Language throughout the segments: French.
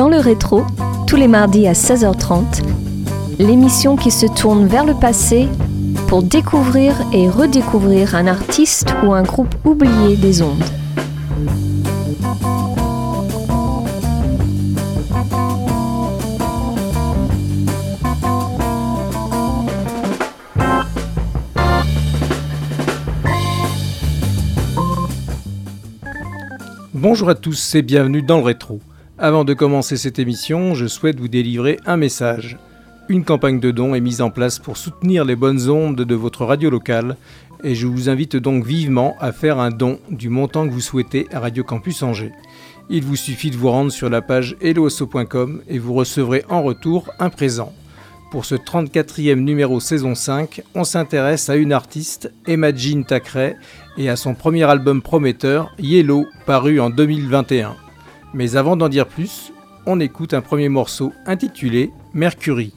Dans le rétro, tous les mardis à 16h30, l'émission qui se tourne vers le passé pour découvrir et redécouvrir un artiste ou un groupe oublié des ondes. Bonjour à tous et bienvenue dans le rétro. Avant de commencer cette émission, je souhaite vous délivrer un message. Une campagne de dons est mise en place pour soutenir les bonnes ondes de votre radio locale et je vous invite donc vivement à faire un don du montant que vous souhaitez à Radio Campus Angers. Il vous suffit de vous rendre sur la page helloasso.com et vous recevrez en retour un présent. Pour ce 34e numéro saison 5, on s'intéresse à une artiste, Emma Jean Thackeray, et à son premier album prometteur, Yellow, paru en 2021. Mais avant d'en dire plus, on écoute un premier morceau intitulé Mercury.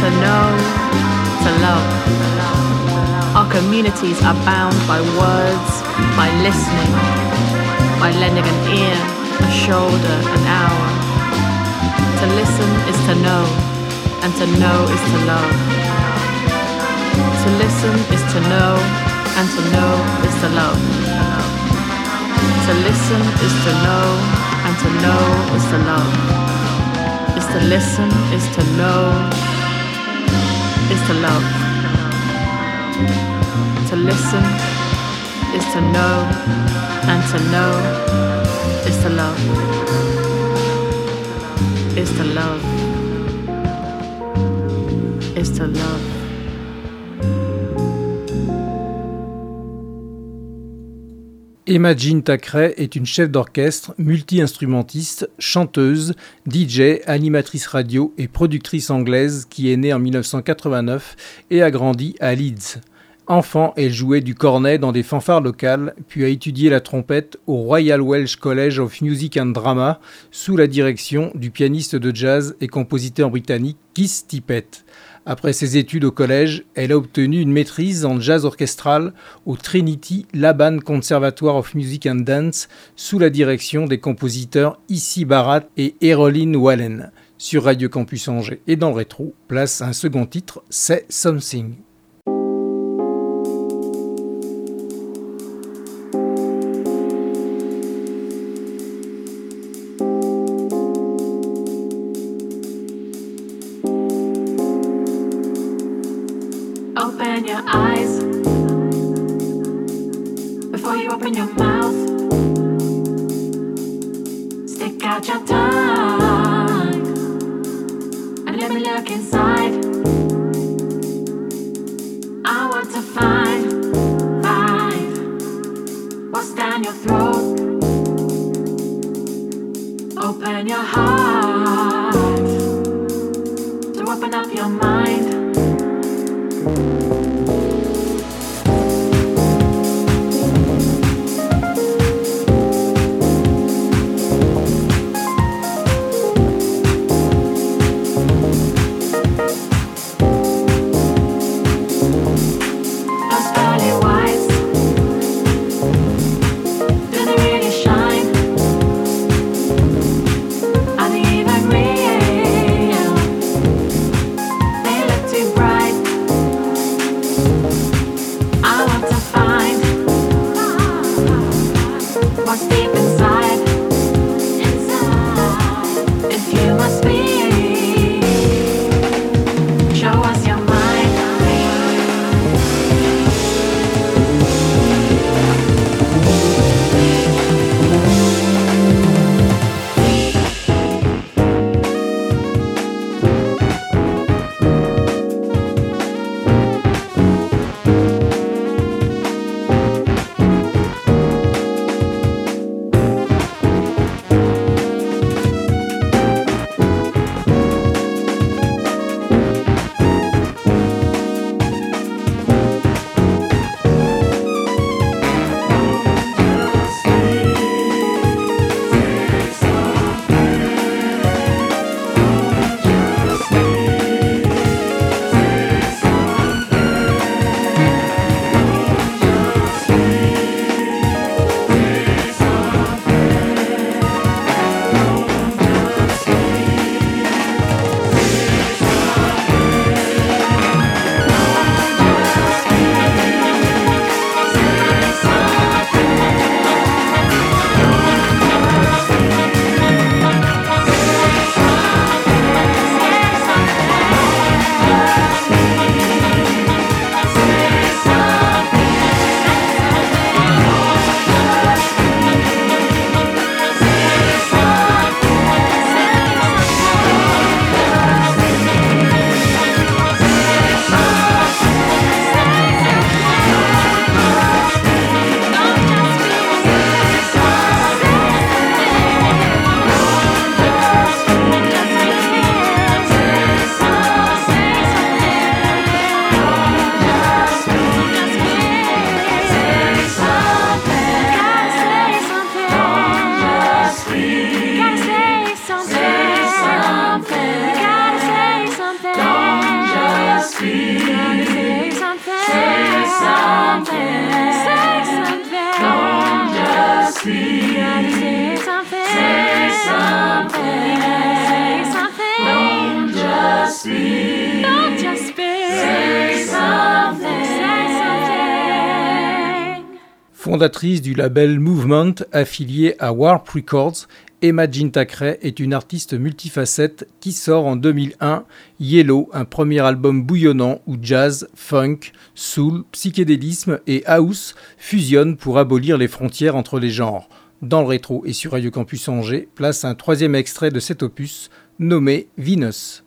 to know, to love. Our communities are bound by words, by listening, by lending an ear, a shoulder, an hour. To listen is to know, and to know is to love. To listen is to know, and to know is to love. To listen is to know, and to know is to love. To listen is to know, is to love. To listen is to know, and to know is to love. Is to love. Is to love. Emma Jean Thackeray est une chef d'orchestre, multi-instrumentiste, chanteuse, DJ, animatrice radio et productrice anglaise qui est née en 1989 et a grandi à Leeds. Enfant, elle jouait du cornet dans des fanfares locales, puis a étudié la trompette au Royal Welsh College of Music and Drama sous la direction du pianiste de jazz et compositeur britannique Keith Tippett. Après ses études au collège, elle a obtenu une maîtrise en jazz orchestral au Trinity Laban Conservatoire of Music and Dance sous la direction des compositeurs Issy Barat et Eroline Wallen. Sur Radio Campus Angers et dans le rétro, place un second titre, c'est Something. look inside? I want to find, find what's down your throat. Open your heart. Fondatrice du label Movement affilié à Warp Records, Emma Jean est une artiste multifacette qui sort en 2001 Yellow, un premier album bouillonnant où jazz, funk, soul, psychédélisme et house fusionnent pour abolir les frontières entre les genres. Dans le rétro et sur Radio Campus Angers, place un troisième extrait de cet opus nommé Venus.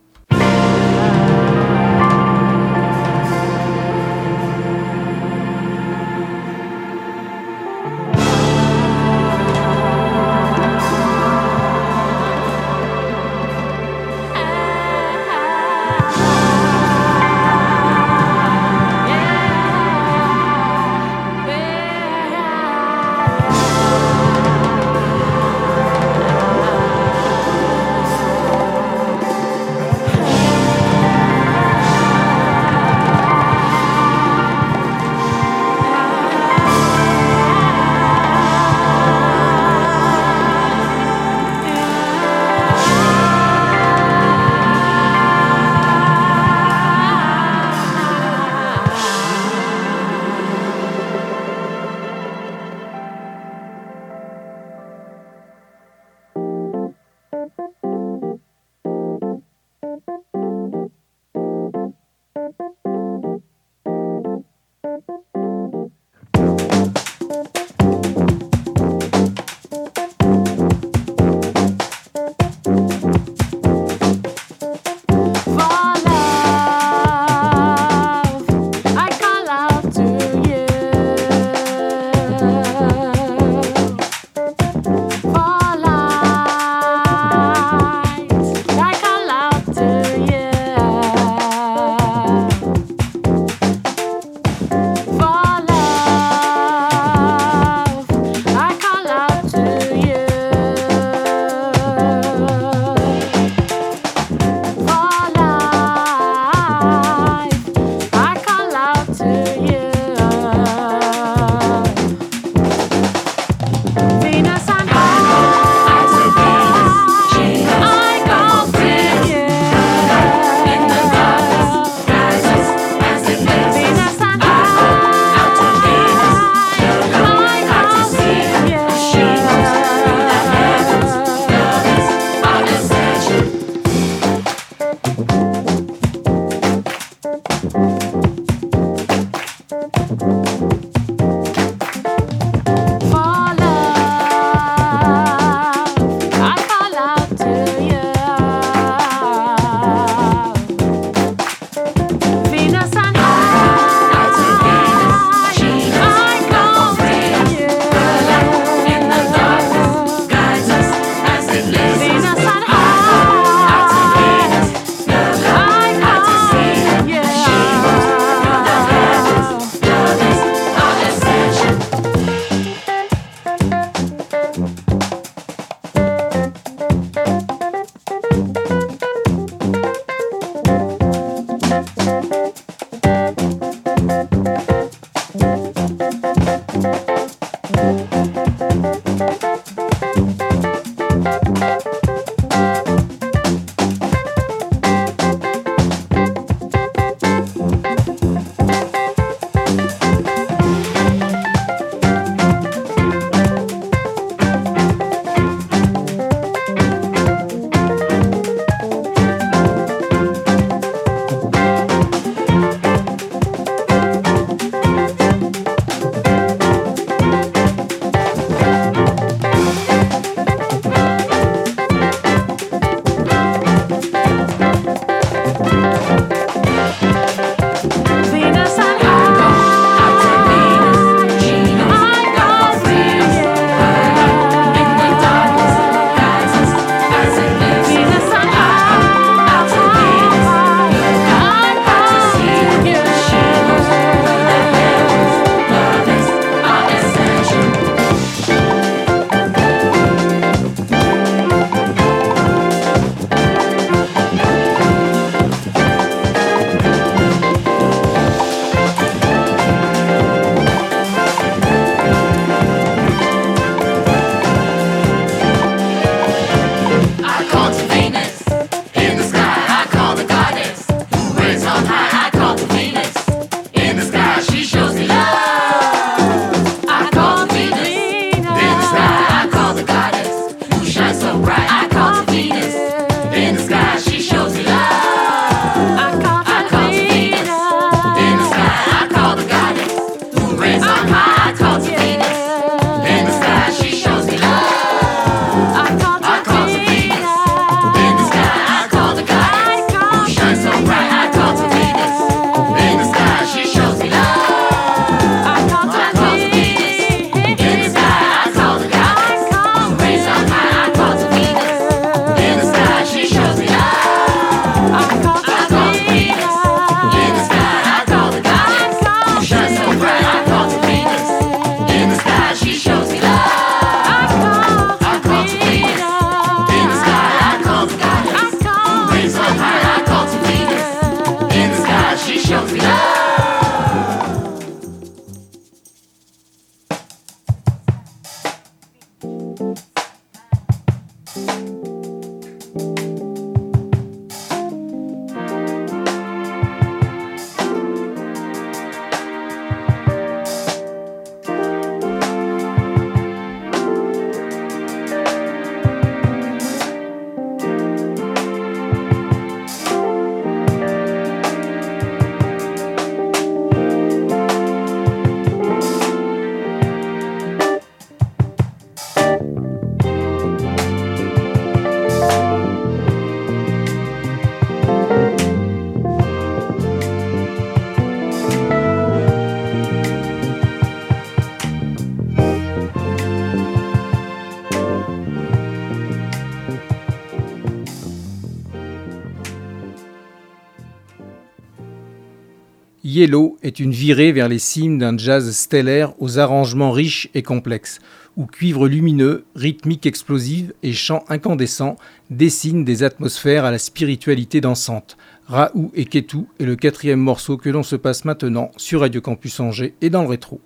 Yellow est une virée vers les cimes d'un jazz stellaire aux arrangements riches et complexes, où cuivre lumineux, rythmique explosive et chant incandescent dessinent des atmosphères à la spiritualité dansante. Raoult et Ketou est le quatrième morceau que l'on se passe maintenant sur Radio Campus Angers et dans le rétro.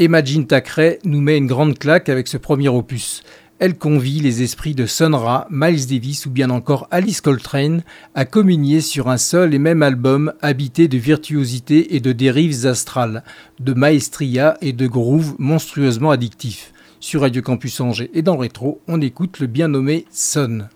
Imagine Thackeray nous met une grande claque avec ce premier opus. Elle convie les esprits de Sun Ra, Miles Davis ou bien encore Alice Coltrane à communier sur un seul et même album habité de virtuosité et de dérives astrales, de maestria et de groove monstrueusement addictifs. Sur Radio Campus Angers et dans rétro, on écoute le bien nommé Sun.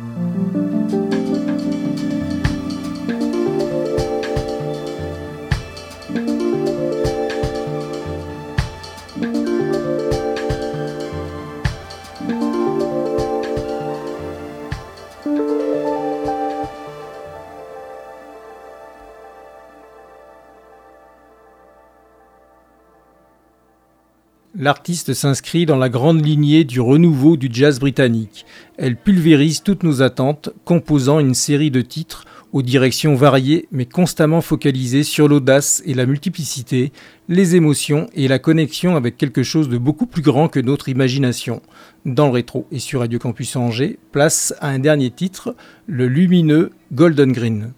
Thank you. L'artiste s'inscrit dans la grande lignée du renouveau du jazz britannique. Elle pulvérise toutes nos attentes, composant une série de titres aux directions variées mais constamment focalisées sur l'audace et la multiplicité, les émotions et la connexion avec quelque chose de beaucoup plus grand que notre imagination. Dans le rétro et sur Radio Campus Angers, place à un dernier titre, le lumineux Golden Green.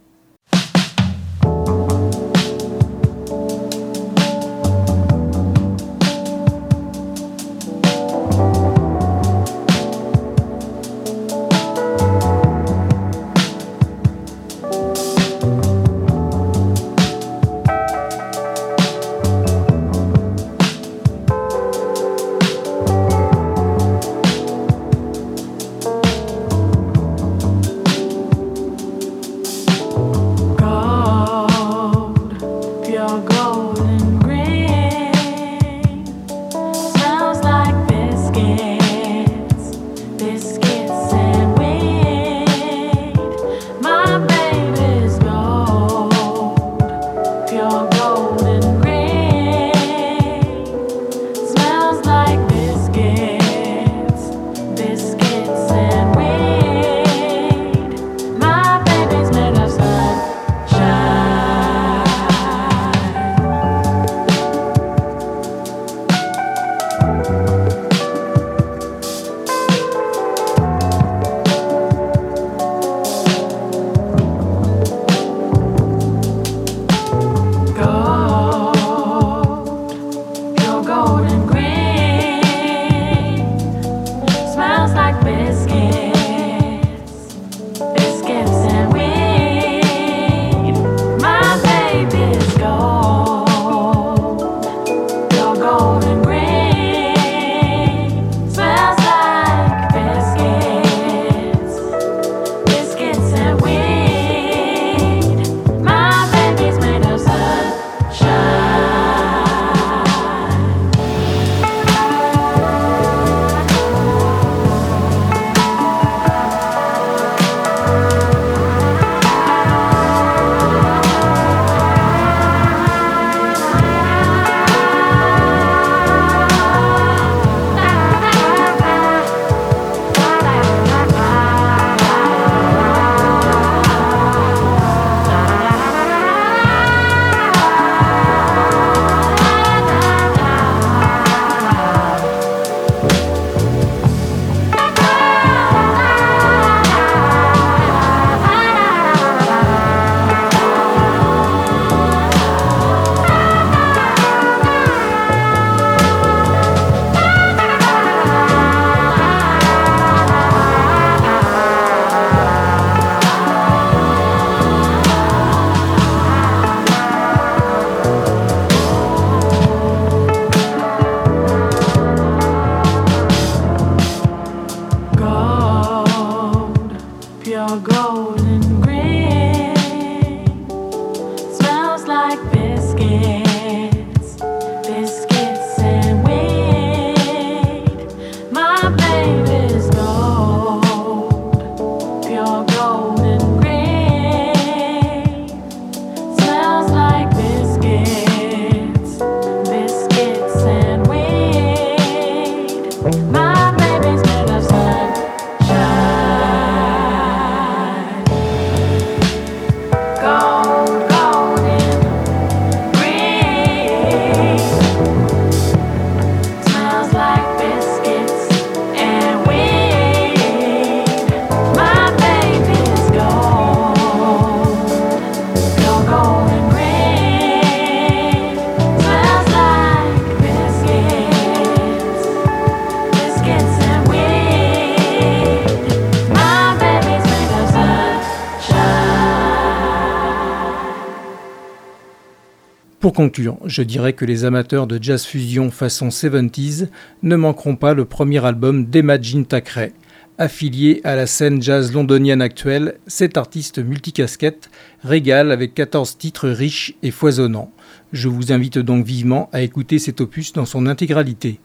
Pour conclure, je dirais que les amateurs de jazz fusion façon 70s ne manqueront pas le premier album d'Emagine Thackeray. Affilié à la scène jazz londonienne actuelle, cet artiste multicasquette régale avec 14 titres riches et foisonnants. Je vous invite donc vivement à écouter cet opus dans son intégralité.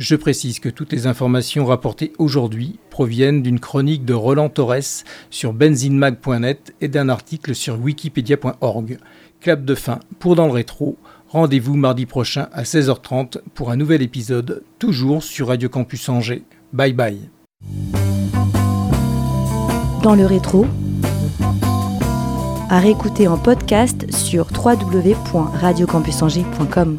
Je précise que toutes les informations rapportées aujourd'hui proviennent d'une chronique de Roland Torres sur benzinmag.net et d'un article sur wikipedia.org. Clap de fin pour dans le rétro. Rendez-vous mardi prochain à 16h30 pour un nouvel épisode, toujours sur Radio Campus Angers. Bye bye. Dans le rétro, à réécouter en podcast sur www.radiocampusangers.com.